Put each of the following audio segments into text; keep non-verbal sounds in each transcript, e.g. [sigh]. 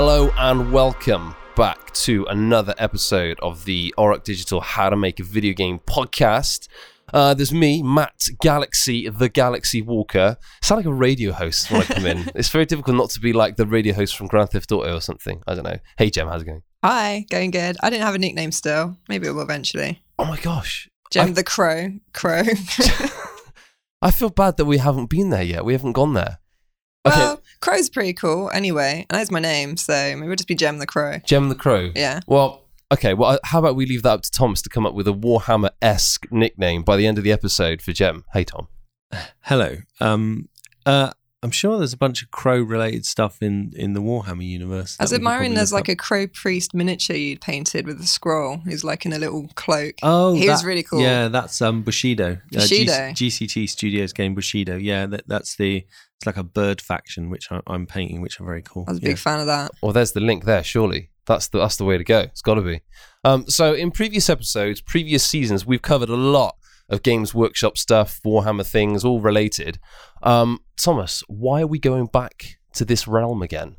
Hello and welcome back to another episode of the Auroch Digital How to Make a Video Game podcast. Uh, there's me, Matt Galaxy, the Galaxy Walker. sound like a radio host when I come in. [laughs] it's very difficult not to be like the radio host from Grand Theft Auto or something. I don't know. Hey, Jem, how's it going? Hi, going good. I didn't have a nickname still. Maybe it will eventually. Oh my gosh. Jem I- the Crow. Crow. [laughs] I feel bad that we haven't been there yet. We haven't gone there. Okay, Well, Crow's pretty cool anyway. And that's my name, so maybe it'll just be Jem the Crow. Jem the Crow. Yeah. Well, okay. Well, uh, how about we leave that up to Thomas to come up with a Warhammer esque nickname by the end of the episode for Jem? Hey, Tom. Hello. Um, uh, I'm sure there's a bunch of crow related stuff in, in the Warhammer universe. I was admiring there's like a crow priest miniature you'd painted with a scroll who's like in a little cloak. Oh, he was really cool. Yeah, that's um Bushido. Uh, G- Bushido. GCT Studios game Bushido. Yeah, that, that's the it's like a bird faction which I, I'm painting, which are very cool. I was a yeah. big fan of that. Well, there's the link there. Surely that's the that's the way to go. It's got to be. Um, so in previous episodes, previous seasons, we've covered a lot of Games Workshop stuff, Warhammer things, all related. Um, Thomas, why are we going back to this realm again?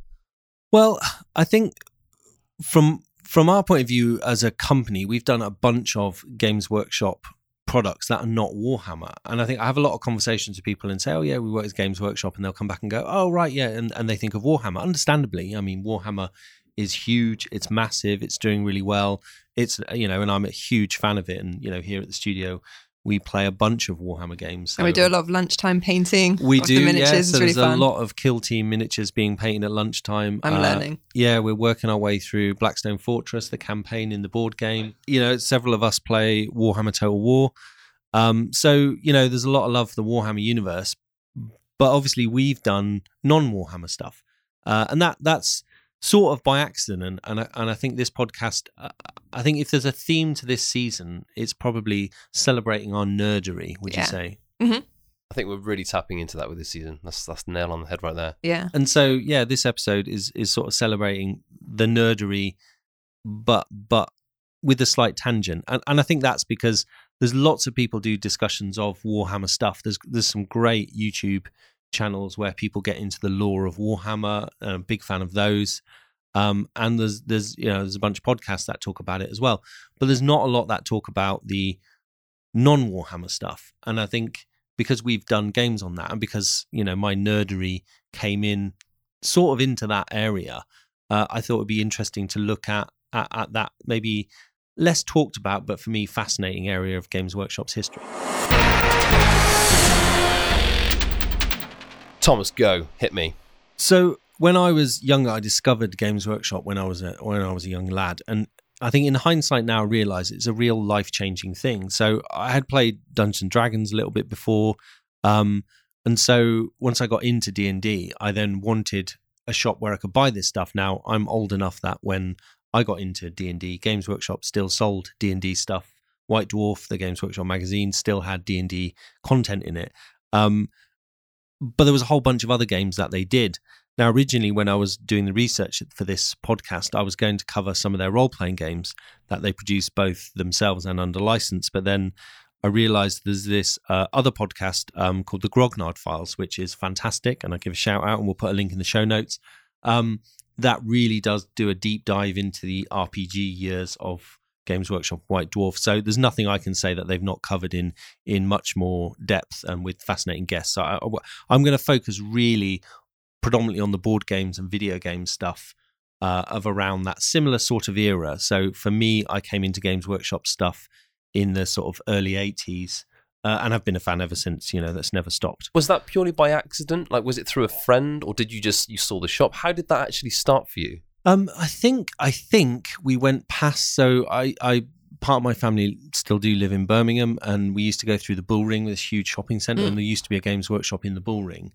Well, I think from from our point of view as a company, we've done a bunch of Games Workshop products that are not Warhammer. And I think I have a lot of conversations with people and say, Oh yeah, we work as Games Workshop and they'll come back and go, Oh right, yeah, and, and they think of Warhammer. Understandably. I mean, Warhammer is huge, it's massive, it's doing really well. It's you know, and I'm a huge fan of it. And, you know, here at the studio we play a bunch of Warhammer games. And we do a lot of lunchtime painting. we of do, the miniatures. yeah. It's So really there's a lot of Kill Team miniatures being painted at lunchtime. I'm Uh, learning. Yeah, we're working our way through Blackstone Fortress, the campaign in the board game. You know, several of us play Warhammer Total War. Um, so you know, there's a lot of love for the Warhammer universe, but obviously we've done non-Warhammer stuff, uh, and that that's sort of by accident. And and I, and I think this podcast, uh, I think if there's a theme to this season, it's probably celebrating our nerdery. Would Yeah. you say? I think we're really tapping into that with this season. That's that's the nail on the head right there. Yeah. and so yeah this episode is is sort of celebrating the nerdery but but with a slight tangent and, and i think that's because there's lots of people do discussions of warhammer stuff there's there's some great youtube channels where people get into the lore of warhammer i'm a big fan of those. Um, and there's there's you know there's a bunch of podcasts that talk about it as well. But there's not a lot that talk about the non warhammer stuff. And i think because we've done games on that and because you know my nerdery came in sort of into that area uh, i thought it'd be interesting to look at, at at that maybe less talked about but for me fascinating area of games workshop's history Thomas, go hit me. So when I was younger, I discovered Games Workshop when I was a when I was a young lad, and I think in hindsight now I realise it's a real life changing thing. So I had played Dungeons and Dragons a little bit before, um, and so once I got into D and D, I then wanted a shop where I could buy this stuff. Now I'm old enough that when I got into D and D, Games Workshop still sold D and D stuff. White Dwarf, the Games Workshop magazine, still had D and D content in it. Um, but there was a whole bunch of other games that they did. Now, originally, when I was doing the research for this podcast, I was going to cover some of their role playing games that they produce both themselves and under license. But then I realized there's this uh, other podcast um, called The Grognard Files, which is fantastic. And I give a shout out, and we'll put a link in the show notes. Um, that really does do a deep dive into the RPG years of Games Workshop White Dwarf. So there's nothing I can say that they've not covered in in much more depth and with fascinating guests. So I, I'm going to focus really predominantly on the board games and video game stuff uh, of around that similar sort of era. So for me, I came into Games Workshop stuff in the sort of early 80s. Uh, and I've been a fan ever since. You know, that's never stopped. Was that purely by accident? Like, was it through a friend, or did you just you saw the shop? How did that actually start for you? Um, I think I think we went past. So I, I part of my family still do live in Birmingham, and we used to go through the Bull Ring, this huge shopping centre, Mm. and there used to be a Games Workshop in the Bull Ring.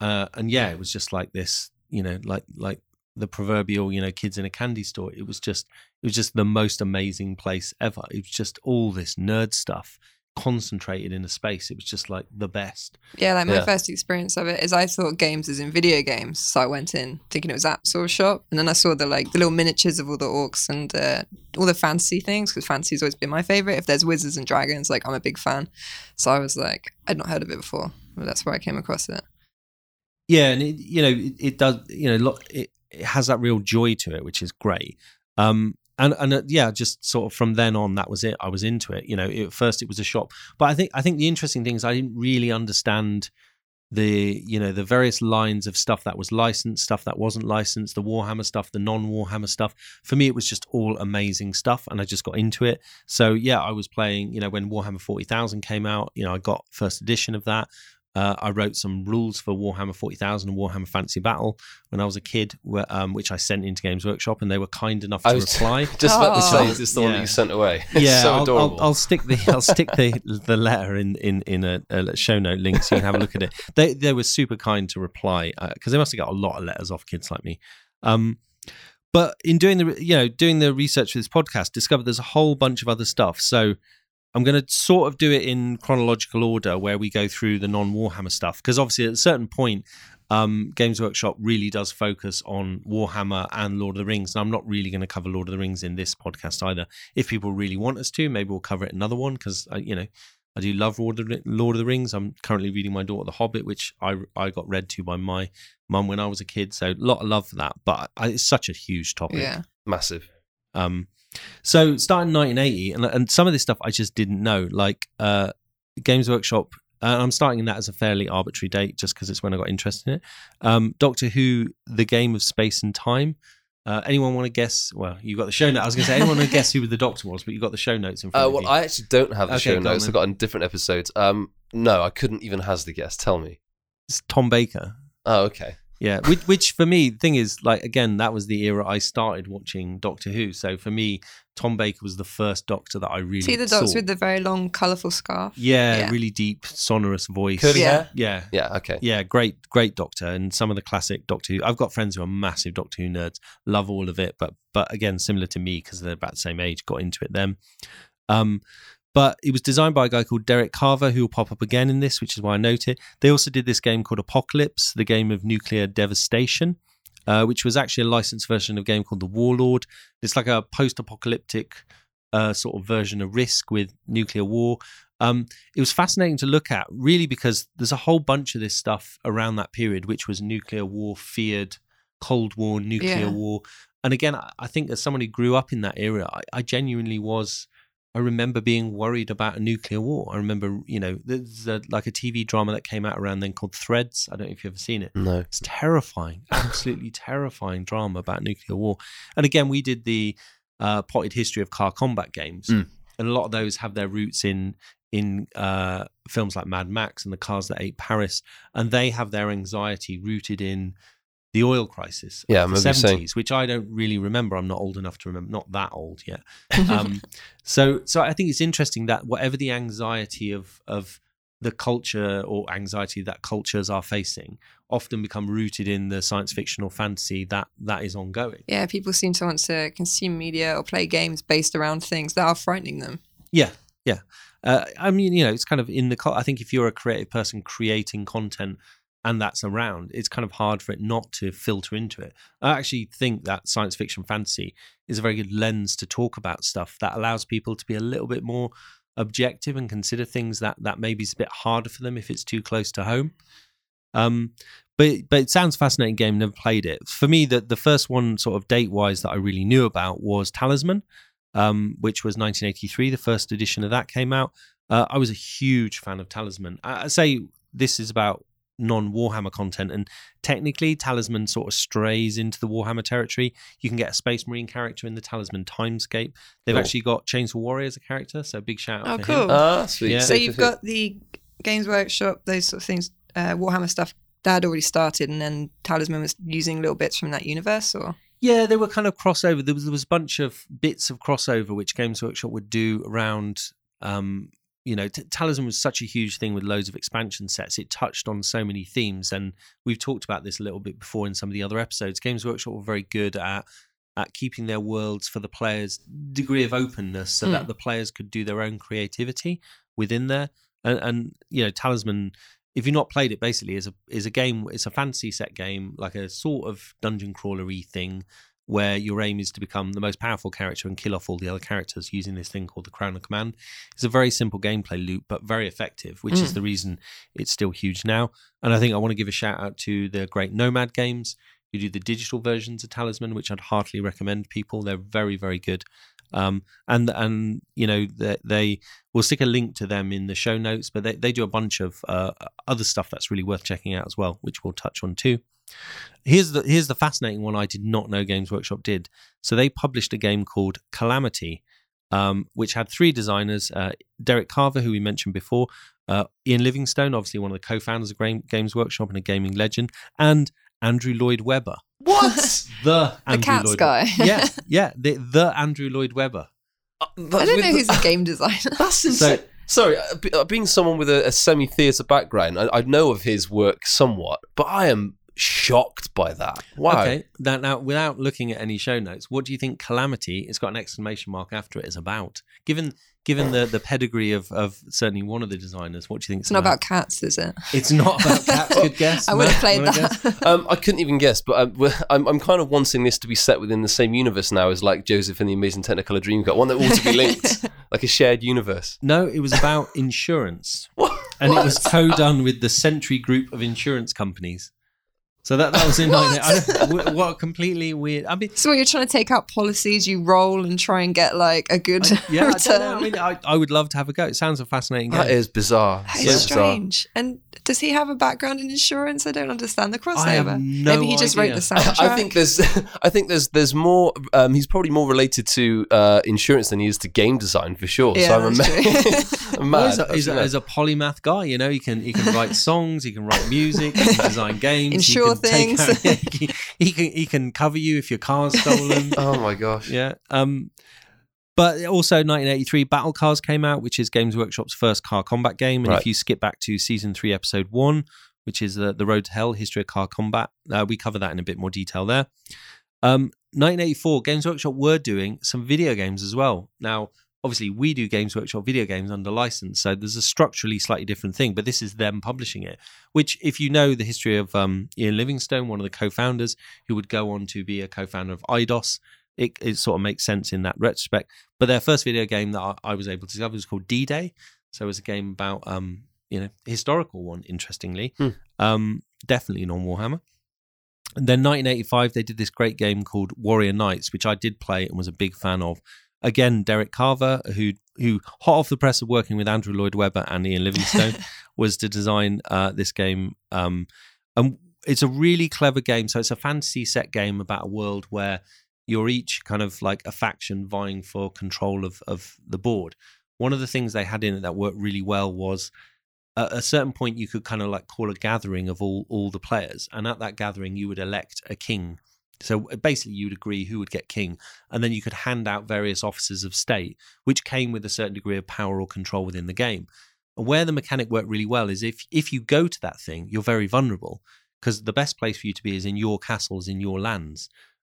Uh, and yeah, it was just like this, you know, like like the proverbial, you know, kids in a candy store. It was just it was just the most amazing place ever. It was just all this nerd stuff concentrated in a space. It was just like the best. Yeah, like my Yeah. first experience of it is I thought games as in video games. So I went in thinking it was that sort of shop, and then I saw the like the little miniatures of all the orcs and uh, all the fantasy things because fantasy's always been my favorite. If there's wizards and dragons, like I'm a big fan. So I was like, I'd not heard of it before, but that's where I came across it. Yeah, and it, you know it, it does. You know, lo- it, it has that real joy to it, which is great. Um, and and uh, yeah, just sort of from then on, that was it. I was into it. You know, at first it was a shock, but I think I think the interesting thing is I didn't really understand the you know the various lines of stuff that was licensed, stuff that wasn't licensed, the Warhammer stuff, the non-Warhammer stuff. For me, it was just all amazing stuff, and I just got into it. So yeah, I was playing. You know, when Warhammer Forty Thousand came out, you know, I got first edition of that. Uh, I wrote some rules for Warhammer 40,000 and Warhammer Fantasy Battle when I was a kid, where, um, which I sent into Games Workshop, and they were kind enough to reply. [laughs] just about to say, Oh. is this the one that you sent away? [laughs] Yeah, so I'll, adorable. I'll, I'll stick the I'll stick the the letter in in in a, a show note link so you can have a look at it. [laughs] They they were super kind to reply because they must have got a lot of letters off kids like me. Um, but in doing the you know doing the research for this podcast, discovered there's a whole bunch of other stuff. So I'm going to sort of do it in chronological order where we go through the non Warhammer stuff because obviously at a certain point. Um, Games Workshop really does focus on Warhammer and Lord of the Rings, and I'm not really going to cover Lord of the Rings in this podcast either if people really want us to, maybe we'll cover it in another one because you know I do love Lord of, the, Lord of the Rings. I'm currently reading my daughter The Hobbit, which I I got read to by my mum when I was a kid. So a lot of love for that. But I, it's such a huge topic. Yeah. Massive. Um, so starting in 1980, and and some of this stuff I just didn't know, like uh, Games Workshop. Uh, I'm starting that as a fairly arbitrary date, just because it's when I got interested in it. Um, Doctor Who: The Game of Space and Time. Uh, anyone want to guess? Well, you got the show notes. I was going to say anyone want to guess who the Doctor was, but you got the show notes in front Uh, of well, you. I actually don't have the Okay, show go on notes. I've got in different episodes. Um, no, I couldn't even hazard a guess. Tell me. It's Tom Baker. Oh, okay. Yeah, which, which for me, the thing is, like again, that was the era I started watching Doctor Who. So for me, Tom Baker was the first Doctor that I really See the saw. with the very long, colourful scarf? yeah, Yeah. really deep, sonorous voice. Curly Yeah. hair? Yeah, Yeah. Okay. yeah, great, great Doctor, and some of the classic Doctor Who. I've got friends who are massive Doctor Who nerds, love all of it, but but again, similar to me because they're about the same age, got into it then. Um, but it was designed by a guy called Derek Carver, who will pop up again in this, which is why I note it. They also did this game called Apocalypse, the game of nuclear devastation, uh, which was actually a licensed version of a game called The Warlord. It's like a post-apocalyptic uh, sort of version of Risk with nuclear war. Um, it was fascinating to look at, really, because there's a whole bunch of this stuff around that period, which was nuclear war feared, Cold War, nuclear Yeah. war. And again, I- I think as someone who grew up in that era, I, I genuinely was. I remember being worried about a nuclear war. I remember, you know, there's a, like a TV drama that came out around then called Threads. I don't know if you've ever seen it. No. It's terrifying, absolutely [laughs] terrifying drama about nuclear war. And again, we did the uh, potted history of car combat games, Mm. and a lot of those have their roots in in uh, films like Mad Max and the Cars That Ate Paris, and they have their anxiety rooted in the oil crisis Yeah, I of the remember you saying- seventies, which I don't really remember. I'm not old enough to remember, not that old yet. [laughs] Um, so, so I think it's interesting that whatever the anxiety of of the culture or anxiety that cultures are facing often become rooted in the science fiction or fantasy that that is ongoing. Yeah, people seem to want to consume media or play games based around things that are frightening them. Yeah, yeah. Uh, I mean, you know, it's kind of in the. I think if you're a creative person creating content and that's around, it's kind of hard for it not to filter into it. I actually think that science fiction fantasy is a very good lens to talk about stuff that allows people to be a little bit more objective and consider things that that maybe is a bit harder for them if it's too close to home. Um, but but it sounds fascinating game. Never played it. For me, the the first one sort of date wise that I really knew about was Talisman, um, which was 1983. The first edition of that came out. Uh, I was a huge fan of Talisman. I, I say this is about non Warhammer content, and technically, Talisman sort of strays into the Warhammer territory. You can get a Space Marine character in the Talisman Timescape. They've Cool. actually got Chainsaw Warrior as a character, so big shout out Oh, for him. cool. Ah, sweet. Yeah. So you've got the Games Workshop, those sort of things, uh, Warhammer stuff that had already started, and then Talisman was using little bits from that universe, or Yeah, they were kind of crossover. There was there was a bunch of bits of crossover which Games Workshop would do around. Um, you know, T- Talisman was such a huge thing with loads of expansion sets. It touched on so many themes, and we've talked about this a little bit before in some of the other episodes. Games Workshop were very good at at keeping their worlds for the players degree of openness, so that Mm. the players could do their own creativity within there. And, and you know, Talisman if you've not played it, basically is a is a game. It's a fantasy set game, like a sort of dungeon crawlery thing. Where your aim is to become the most powerful character and kill off all the other characters using this thing called the Crown of Command. It's a very simple gameplay loop, but very effective, which is Mm. the reason it's still huge now. And I think I want to give a shout out to the great Nomad games who do the digital versions of Talisman, which I'd heartily recommend people. They're very, very good. Um, and and you know they, they will stick a link to them in the show notes, but they, they do a bunch of uh, other stuff that's really worth checking out as well, which we'll touch on too. Here's the here's the fascinating one I did not know Games Workshop did. So they published a game called Calamity, um, which had three designers: uh, Derek Carver, who we mentioned before, uh, Ian Livingstone, obviously one of the co-founders of Games Workshop and a gaming legend, and Andrew Lloyd Webber. What? [laughs] The Andrew cat's Lloyd guy. yeah, [laughs] yeah, the the Andrew Lloyd Webber. Uh, I don't know who's a game designer. [laughs] That's insane. Sorry, uh, be- uh, being someone with a, a semi theatre background, I, I know of his work somewhat, but I am shocked by that. Wow. Okay, now, now without looking at any show notes, what do you think Calamity? It's got an exclamation mark after it. Is about given given the the pedigree of of certainly one of the designers. What do you think? It's not about cats, is it? It's not about [laughs] cats. Good guess. I would have played that. [laughs] Um, I couldn't even guess, but I'm, I'm, I'm kind of wanting this to be set within the same universe now as like Joseph and the Amazing Technicolor Dreamcoat, one that all to be linked, [laughs] like a shared universe. No, it was about insurance, What? and it was co-done with the Century Group of insurance companies. So that that was in [laughs] What? I don't, what completely weird. I mean, So what, you're trying to take out policies, you roll and try and get like a good yeah, I, return. don't. I mean, I, I would love to have a go. It sounds a fascinating game. That is bizarre. That So is bizarre. strange. And does he have a background in insurance? I don't understand the crossover. I have no Maybe he just idea. wrote the soundtrack. [laughs] I think there's, [laughs] I think there's, there's more. Um, he's probably more related to uh, insurance than he is to game design for sure. Yeah, so I'm, that's ama- I'm Well, mad. he's, a, he's, a, he's a polymath guy, you know. He can he can write songs, he can write music, he can design games, Insure take things. out- [laughs] he, he can he can cover you if your car's stolen. [laughs] oh my gosh. yeah. Um, but also 1983, Battle Cars came out, which is Games Workshop's first car combat game. And Right. if you skip back to season three, episode one, which is the the Road to Hell: History of Car Combat, uh, we cover that in a bit more detail there. Um, 1984, Games Workshop were doing some video games as well. Now, obviously, we do Games Workshop video games under license, so there's a structurally slightly different thing. But this is them publishing it. Which, if you know the history of um, Ian Livingstone, one of the co-founders, who would go on to be a co-founder of Eidos, it, it sort of makes sense in that retrospect. But their first video game that I, I was able to discover was called D Day. So it was a game about um, you know historical one, interestingly, Hmm. um, definitely non Warhammer. And then 1985, they did this great game called Warrior Knights, which I did play and was a big fan of. Again, Derek Carver, who who hot off the press of working with Andrew Lloyd Webber and Ian Livingstone, [laughs] was to design uh, this game. Um, and it's a really clever game. So it's a fantasy set game about a world where you're each kind of like a faction vying for control of of the board. One of the things they had in it that worked really well was at a certain point you could kind of like call a gathering of all all the players, and at that gathering you would elect a king. So uh, basically, you'd agree who would get king, and then you could hand out various officers of state, which came with a certain degree of power or control within the game. And where the mechanic worked really well is if if you go to that thing, you're very vulnerable because the best place for you to be is in your castles, in your lands.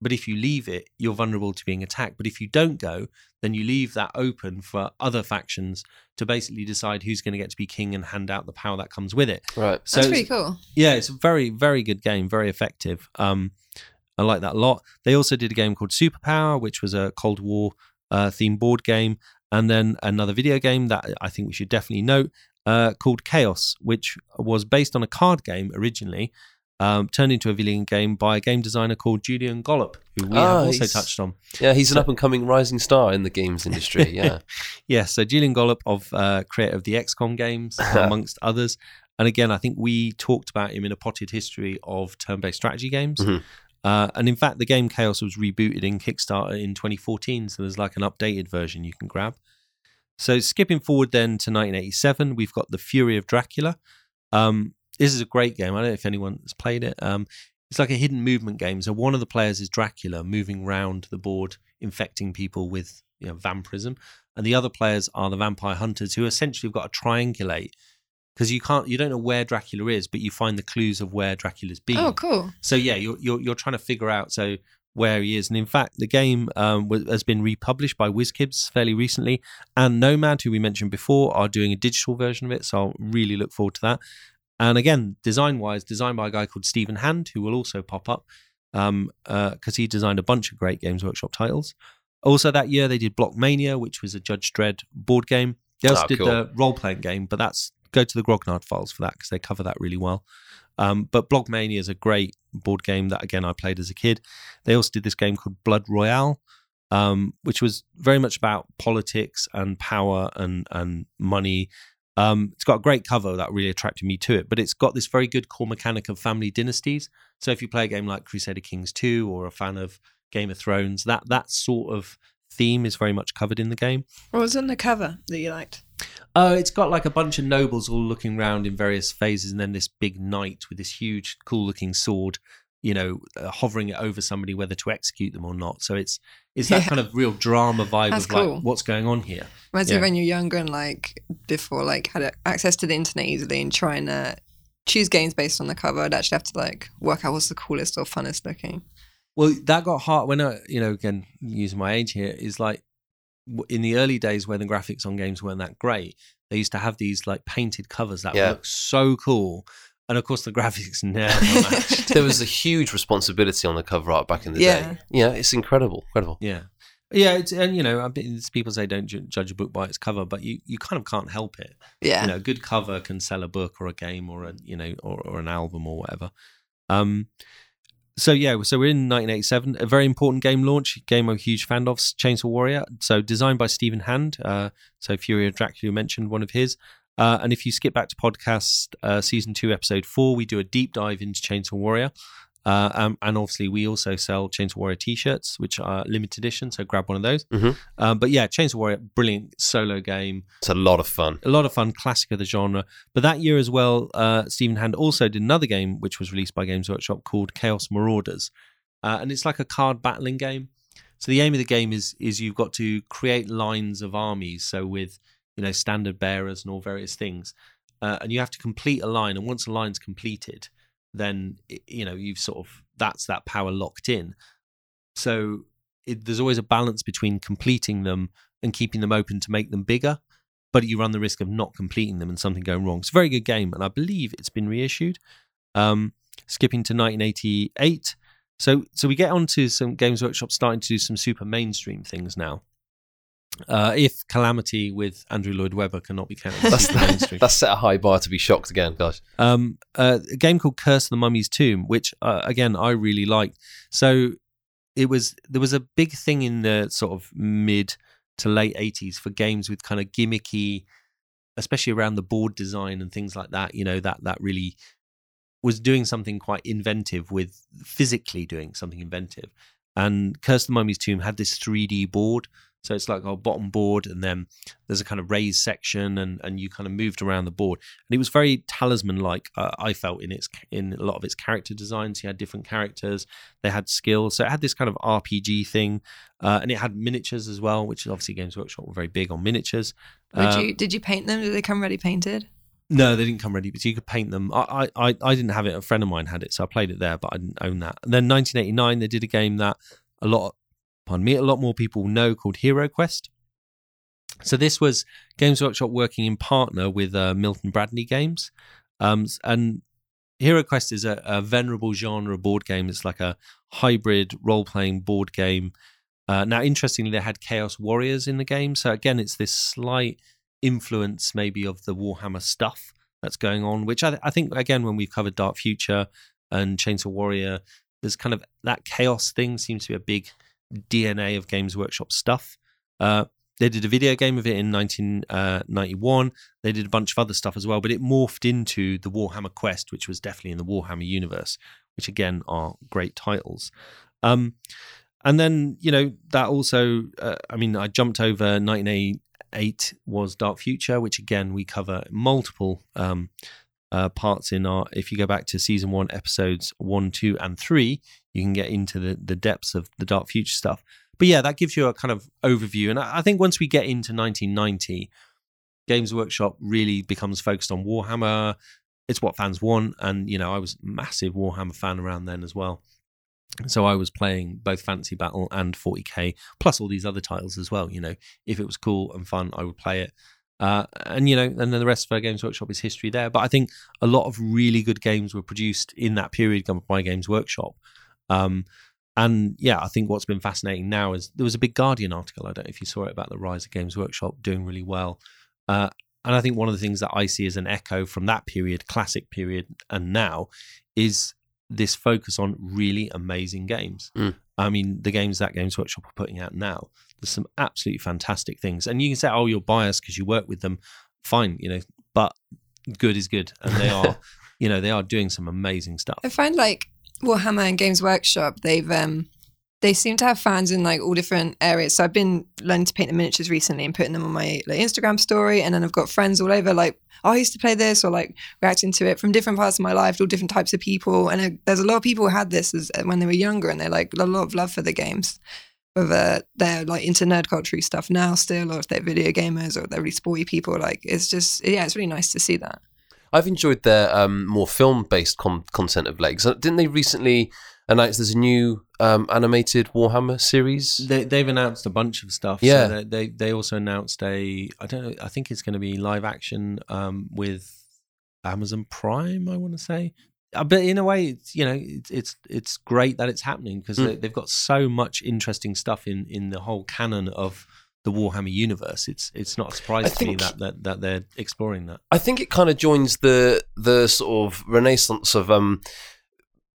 But if you leave it, you're vulnerable to being attacked. But if you don't go, then you leave that open for other factions to basically decide who's going to get to be king and hand out the power that comes with it. Right. So That's pretty cool. yeah, it's a very, very good game, very effective. Um, I like that a lot. They also did a game called Superpower, which was a Cold War uh, themed board game, and then another video game that I think we should definitely note uh, called Chaos, which was based on a card game originally, um, turned into a video game by a game designer called Julian Gollop, who we Ah, have also touched on. Yeah, he's an up and coming rising star in the games [laughs] industry. Yeah. Yeah, so Julian Gollop of uh, creator of the XCOM games, [laughs] amongst others. And again, I think we talked about him in a potted history of turn-based strategy games. Mhm. Uh, and in fact, the game Chaos was rebooted in Kickstarter in 2014, so there's like an updated version you can grab. So skipping forward then to 1987, we've got The Fury of Dracula. Um, this is a great game. I don't know if anyone has played it. Um, it's like a hidden movement game. So one of the players is Dracula moving round the board, infecting people with you know, vampirism, and the other players are the vampire hunters who essentially have got to triangulate because you can't, you don't know where Dracula is, but you find the clues of where Dracula's been. Oh, cool. So yeah, you're you're you're trying to figure out so where he is, and in fact, the game um, was, has been republished by WizKids fairly recently, and Nomad, who we mentioned before, are doing a digital version of it. So I'll really look forward to that. And again, design wise, designed by a guy called Stephen Hand, who will also pop up. um, because he designed a bunch of great Games Workshop titles. Also, that year they did Blockmania, which was a Judge Dredd board game. They also Oh, did cool. the role playing game, but that's go to the Grognard files for that because they cover that really well. Um, but Blockmania is a great board game that again I played as a kid. They also did this game called Blood Royale, um, which was very much about politics and power and and money. Um, it's got a great cover that really attracted me to it, but it's got this very good core mechanic of family dynasties. So if you play a game like Crusader Kings 2 or a fan of Game of Thrones, that that sort of theme is very much covered in the game. What was on the cover that you liked? Oh, it's got like a bunch of nobles all looking around in various phases, and then this big knight with this huge, cool-looking sword, you know, uh, hovering it over somebody whether to execute them or not. So it's it's that Yeah. kind of real drama vibe That's of like what's going on here. Reminds Yeah. me when you're younger and like before like had access to the internet easily and trying to choose games based on the cover. I'd actually have to like work out what's the coolest or funnest looking. Well, that got hard when I, you know, again using my age here is like in the early days when the graphics on games weren't that great. They used to have these like painted covers that Yeah. look so cool, and of course the [laughs] graphics never [laughs] matched. there was a huge responsibility on the cover art back in the Yeah. day. Yeah, it's incredible, incredible. Yeah. Yeah, it's, and you know, I bet it's- people say don't ju- judge a book by its cover, but you, you kind of can't help it. Yeah. You know, a good cover can sell a book or a game or a you know or, or an album or whatever. Um, so yeah, so we're in 1987, a very important game launch, game I'm a huge fan of, Chainsaw Warrior. So designed by Stephen Hand. Uh, so Fury of Dracula mentioned one of his. Uh, and if you skip back to podcast uh, season two, episode four, we do a deep dive into Chainsaw Warrior. Uh, um, and obviously, we also sell Chainsaw Warrior t-shirts, which are limited edition. So grab one of those. Mhm. Um, but yeah, Chainsaw Warrior, brilliant solo game It's a lot of fun. a lot of fun, classic of the genre. But that year as well, uh, Stephen Hand also did another game which was released by Games Workshop called Chaos Marauders, uh, and it's like a card battling game. So the aim of the game is is you've got to create lines of armies, so with you know standard bearers and all various things, uh, and you have to complete a line. And once a line's completed, then you know you've sort of that's that power locked in. So it, there's always a balance between completing them and keeping them open to make them bigger but you run the risk of not completing them and something going wrong. It's a very good game, and I believe it's been reissued. Um, skipping to 1988, so so we get on to some Games Workshop starting to do some super mainstream things now. Uh, if Calamity with Andrew Lloyd Webber cannot be counted That's, mainstream, that's set a high bar to be shocked again, guys. um, uh, a game called Curse of the Mummy's Tomb, which uh, again I really liked. So it was there was a big thing in the sort of mid to late eighties for games with kind of gimmicky, especially around the board design and things like that. You know that that really was doing something quite inventive with physically doing something inventive. And Curse of the Mummy's Tomb had this 3D board. So it's like a bottom board, and then there's a kind of raised section, and, and you kind of moved around the board. And it was very talisman like, uh, I felt, in its in a lot of its character designs. You had different characters, they had skills. So it had this kind of RPG thing, uh, and it had miniatures as well, which is obviously Games Workshop were very big on miniatures. Would Um, you did you paint them? Did they come ready painted? no, they didn't come ready, but you could paint them. I, I, I- I didn't have it. A friend of mine had it, so I played it there, but I didn't own that. And then 1989, they did a game that a lot, pardon me, a lot more people know called Hero Quest. So this was Games Workshop working in partner with uh, Milton Bradley Games, um, and Hero Quest is a, a venerable genre board game. It's like a hybrid role-playing board game. Uh, now, interestingly, they had Chaos Warriors in the game, so again, it's this slight influence maybe of the Warhammer stuff that's going on, which I, I think again when we've covered Dark Future and Chainsaw Warrior, there's kind of that chaos thing seems to be a big DNA of Games Workshop stuff. Uh, they did a video game of it in 1991. They did a bunch of other stuff as well, but it morphed into the Warhammer Quest, which was definitely in the Warhammer universe, which again are great titles. Um, and then you know that also, uh, I mean, I jumped over 1988 was Dark Future, which again we cover multiple um, uh, parts in our. If you go back to season one, episodes one, two, and three, you can get into the the depths of the Dark Future stuff. But yeah, that gives you a kind of overview. And I I think once we get into 1990, Games Workshop really becomes focused on Warhammer. It's what fans want, and you know I was a massive Warhammer fan around then as well. So I was playing both Fantasy Battle and 40k, plus all these other titles as well. You know, if it was cool and fun, I would play it. Uh, and you know, and then the rest of our Games Workshop is history there. But I think a lot of really good games were produced in that period by Games Workshop. Um, and yeah, I think what's been fascinating now is there was a big Guardian article. I don't know if you saw it about the rise of Games Workshop doing really well. Uh, and I think one of the things that I see as an echo from that period, classic period, and now is this focus on really amazing games. Mm. I mean, the games that Games Workshop are putting out now, there's some absolutely fantastic things. And you can say, oh, you're biased because you work with them. Fine, you know, but good is good. And they are, [laughs] you know, they are doing some amazing stuff. I find like Warhammer and Games Workshop, they've um they seem to have fans in like all different areas. So I've been learning to paint the miniatures recently and putting them on my like Instagram story, and then I've got friends all over like, oh, I used to play this, or like reacting to it from different parts of my life, all different types of people. And uh, there's a lot of people who had this as, when they were younger, and they're like a lot of love for the games. Whether they're like into nerd culture stuff now still, or if they're video gamers, or they're really sporty people, like it's just yeah, it's really nice to see that. I've enjoyed their um, more film-based com- content of late. 'Cause Didn't they recently announce there's a new um, animated Warhammer series? They, they've announced a bunch of stuff. Yeah. So they, they also announced a I don't know I think it's going to be live action um, with Amazon Prime. I want to say, uh, but in a way, it's you know it's it's, it's great that it's happening because Mm. they, they've got so much interesting stuff in in the whole canon of the Warhammer universe. It's it's not a surprise I to me that, that that they're exploring that. I think it kind of joins the the sort of renaissance of um,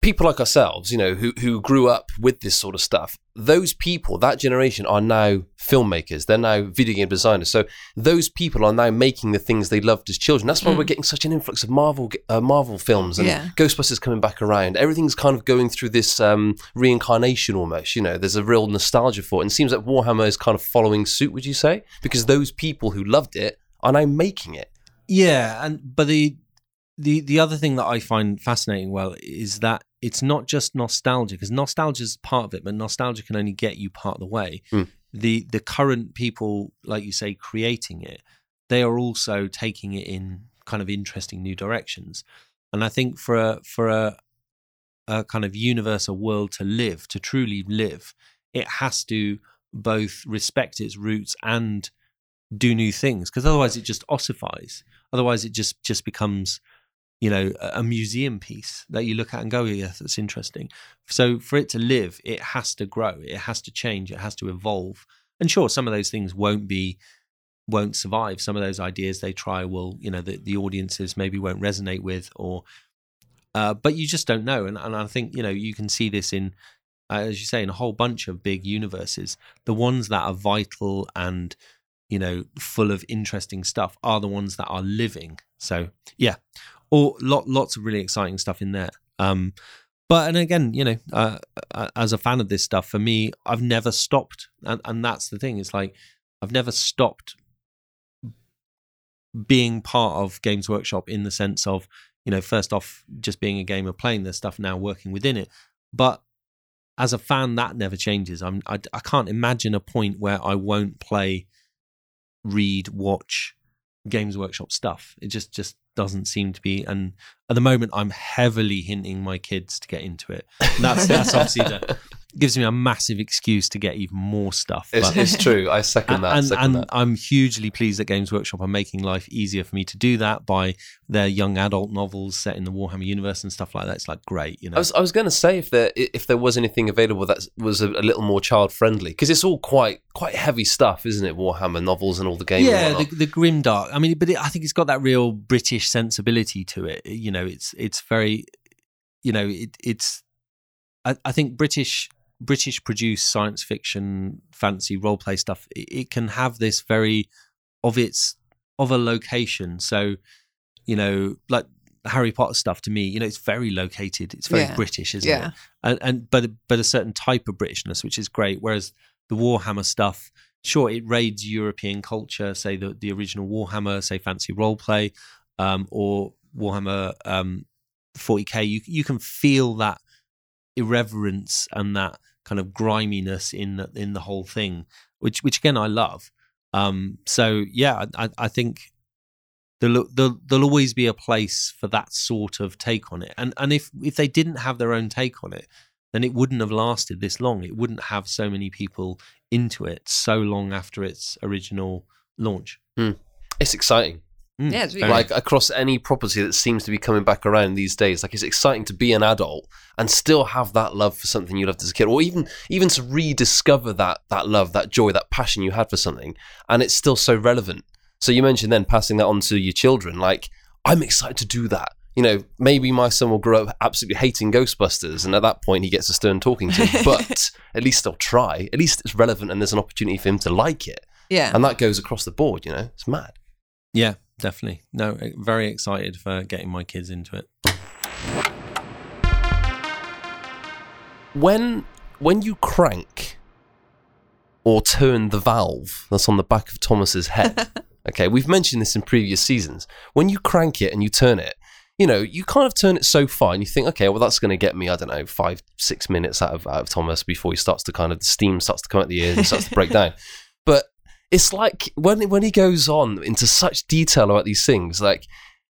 people like ourselves, you know, who who grew up with this sort of stuff. Those people, that generation, are now filmmakers. They're now video game designers. So those people are now making the things they loved as children. That's why Mm. we're getting such an influx of Marvel uh, Marvel films and Yeah. Ghostbusters coming back around. Everything's kind of going through this um, reincarnation almost. You know, there's a real nostalgia for it. And it seems like Warhammer is kind of following suit. Would you say? Because those people who loved it are now making it. Yeah, and but the the the other thing that I find fascinating, well, is that it's not just nostalgia because nostalgia is part of it, but nostalgia can only get you part of the way. Mm. The the current people, like you say, creating it, they are also taking it in kind of interesting new directions. And I think for a for a a kind of universal world to live, to truly live, it has to both respect its roots and do new things because otherwise it just ossifies otherwise it just just becomes you know a museum piece that you look at and go yeah that's interesting. So for it to live it has to grow it has to change it has to evolve. And sure some of those things won't be won't survive. Some of those ideas they try will you know the, the audiences maybe won't resonate with or uh, but you just don't know. And, and i think you know you can see this in uh, as you say in a whole bunch of big universes. The ones that are vital and you know full of interesting stuff are the ones that are living. So yeah or lot, lots of really exciting stuff in there. Um but and again you know uh, uh, as a fan of this stuff for me i've never stopped. And, and that's the thing. It's like i've never stopped being part of games workshop in the sense of you know first off just being a gamer playing this stuff now working within it. But as a fan that never changes. I'm I, I can't imagine a point where i won't play read watch games workshop stuff. It just just doesn't seem to be and at the moment i'm heavily hinting my kids to get into it. And [laughs] that's that's obviously the, gives me a massive excuse to get even more stuff It's, but- it's true. I second that. and, second and that. I'm hugely pleased that Games Workshop are making life easier for me to do that by their young adult novels set in the Warhammer universe and stuff like that. It's like great, you know. I was, I was going to say if there if there was anything available that was a, a little more child friendly because it's all quite quite heavy stuff, isn't it? Warhammer novels and all the games. yeah, the, the grim dark. I mean, but it, I think it's got that real British sensibility to it. You know, it's it's very, you know, it, it's. I, I think British British produced science fiction, fancy role play stuff. It, it can have this very of its of a location. So, you know, like Harry Potter stuff to me, you know, it's very located. It's very Yeah. British, isn't Yeah. it? And, and but but a certain type of Britishness, which is great. Whereas the Warhammer stuff, sure, it raids European culture, say the the original Warhammer, say fancy roleplay, um, or Warhammer um, 40k. You you can feel that irreverence and that kind of griminess in the, in the whole thing, which which again I love. Um, so yeah, I, I think there'll, there'll there'll always be a place for that sort of take on it. And and if if they didn't have their own take on it, then it wouldn't have lasted this long. It wouldn't have so many people into it so long after its original launch. It's exciting. Mm, Yeah, it's really very- like across any property that seems to be coming back around these days. Like it's exciting to be an adult and still have that love for something you loved as a kid, or even even to rediscover that that love, that joy, that passion you had for something, and it's still so relevant. So you mentioned then passing that on to your children. Like I'm excited to do that. You know, maybe my son will grow up absolutely hating Ghostbusters, and at that point he gets a stern talking to. [laughs] But at least they'll try. At least it's relevant, and there's an opportunity for him to like it, yeah. and that goes across the board. You know, it's mad. Yeah, definitely. No, eh, very excited for getting my kids into it. when when you crank or turn the valve that's on the back of Thomas's head. [laughs] okay, we've mentioned this in previous seasons. When you crank it and you turn it, you know, you kind of turn it so far and you think, okay, well, that's going to get me, I don't know, five, six minutes out of, out of Thomas before he starts to kind of, the steam starts to come out the ears and starts to break [laughs] down. But it's like when, when he goes on into such detail about these things, like,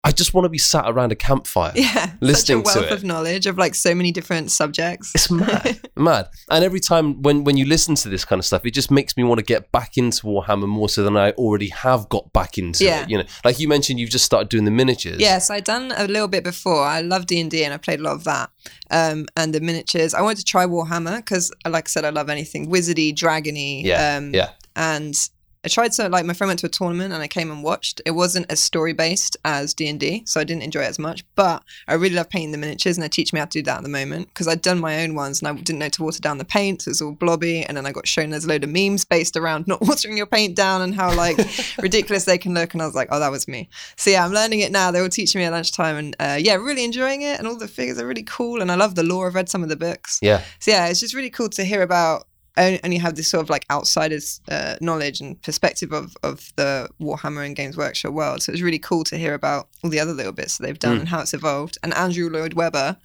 I just want to be sat around a campfire. yeah. listening to Such a wealth it. of knowledge of like so many different subjects. It's mad, [laughs] mad. And every time when when you listen to this kind of stuff, it just makes me want to get back into Warhammer more so than I already have got back into Yeah. it. You know, like you mentioned, you've just started doing the miniatures. Yes, I'd done a little bit before. I love D and D, and I played a lot of that. Um, and the miniatures. I wanted to try Warhammer because, like I said, I love anything wizardy, dragony. Yeah, Um, yeah. And I tried so like my friend went to a tournament and I came and watched. It wasn't as story based as D and D, so I didn't enjoy it as much. But I really love painting the miniatures, and they teach me how to do that at the moment because I'd done my own ones and I didn't know to water down the paint. So it was all blobby, and then I got shown there's a load of memes based around [laughs] not watering your paint down and how like [laughs] ridiculous they can look. And I was like, oh, that was me. So yeah, I'm learning it now. They were teaching me at lunchtime, and uh, yeah, really enjoying it. And all the figures are really cool, and I love the lore. I've read some of the books. yeah. So yeah, it's just really cool to hear about. I only have this sort of like outsider's uh, knowledge and perspective of of the Warhammer and Games Workshop world. So it's really cool to hear about all the other little bits that they've done and how it's evolved. And Andrew Lloyd Webber, [laughs] [laughs]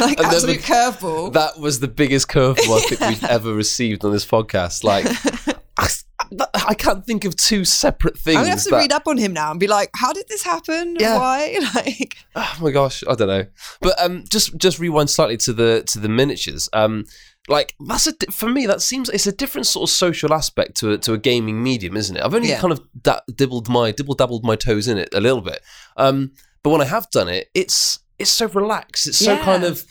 like And absolute curveball. That was the biggest curveball I think we've [laughs] ever received on this podcast. Like, I, I can't think of two separate things. I'm gonna have to that- read up on him now and be like, how did this happen? Yeah. Why? Like, oh my gosh, I don't know. But um, just just rewind slightly to the to the miniatures. Um, like that's a for me that seems it's a different sort of social aspect to a, to a gaming medium, isn't it? I've only Yeah. kind of da- dibbled my dibble dabbled my toes in it a little bit. Um, but when I have done it, it's it's so relaxed. It's so Yeah. kind of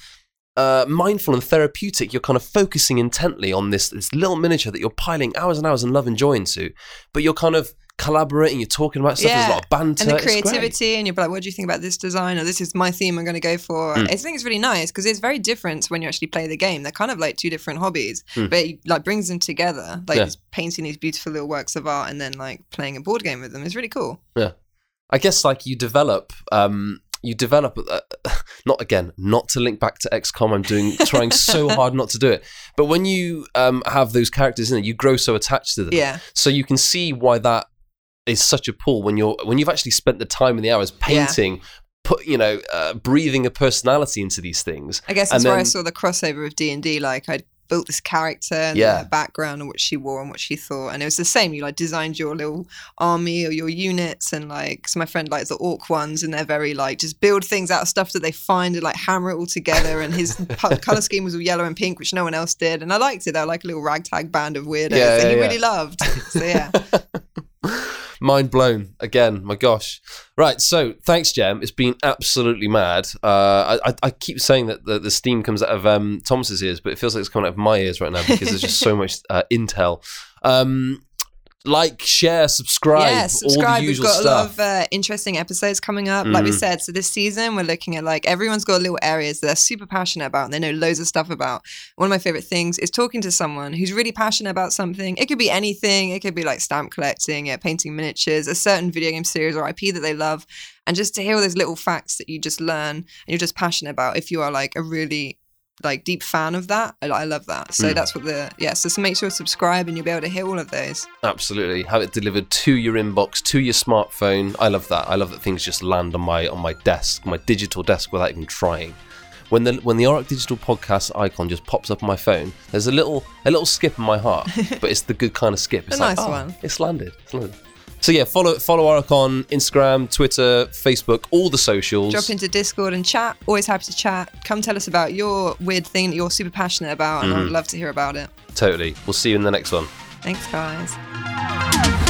uh, mindful and therapeutic. You're kind of focusing intently on this this little miniature that you're piling hours and hours and love and joy into. But you're kind of collaborating. You're talking about stuff. There's a lot of banter. and the creativity, and you're like, what do you think about this design? Or this is my theme I'm going to go for. Mm. I think it's really nice because it's very different when you actually play the game. They're kind of like two different hobbies, Mm. but it like brings them together. Like Yeah. painting these beautiful little works of art and then like playing a board game with them is really cool. Yeah. I guess like you develop, um, you develop. Uh, [laughs] not again, not to link back to XCOM. I'm doing [laughs] trying so hard not to do it. But when you um, have those characters in it, you grow so attached to them. Yeah. So you can see why that is such a pull when you're when you've actually spent the time and the hours Yeah. painting, put you know, uh, breathing a personality into these things. I guess And that's where I saw the crossover of D and D. Like I built this character, and Yeah. the background and what she wore and what she thought, and it was the same. You like designed your little army or your units, and like so my friend likes the orc ones, and they're very like just build things out of stuff that they find and like hammer it all together. And his [laughs] color scheme was all yellow and pink, which no one else did, and I liked it. They were like a little ragtag band of weirdos Yeah, that yeah, he really loved. So yeah, [laughs] [laughs] Mind blown again. My gosh. Right. So thanks, Jem. It's been absolutely mad. Uh, I, I, keep saying that the, the steam comes out of um, Thomas's ears, but it feels like it's coming out of my ears right now because there's just so [laughs] much uh, intel. Um, like, share, subscribe, yeah, subscribe. We've got a lot of uh, interesting episodes coming up. Like we Mhm. said, so this season we're looking at like everyone's got little areas that they're super passionate about and they know loads of stuff about. One of my favorite things is talking to someone who's really passionate about something. It could be anything. It could be like stamp collecting, yeah, painting miniatures, a certain video game series or IP that they love, and just to hear all those little facts that you just learn and you're just passionate about. If you are like a really like deep fan of that, I, I love that. So Mm. that's what the yeah. So, so make sure to subscribe and you'll be able to hear all of those. Absolutely. Have it delivered to your inbox, to your smartphone. I love that. I love that things just land on my on my desk, my digital desk without even trying. When the when the Auroch Digital Podcast icon just pops up on my phone, there's a little a little skip in my heart, [laughs] but it's the good kind of skip. It's A like, nice oh, one. It's landed. It's landed. So yeah, follow follow Auroch on Instagram, Twitter, Facebook, all the socials. Drop into Discord and chat. Always happy to chat. Come tell us about your weird thing that you're super passionate about, and Mm-hmm. I'd love to hear about it. Totally. We'll see you in the next one. Thanks, guys.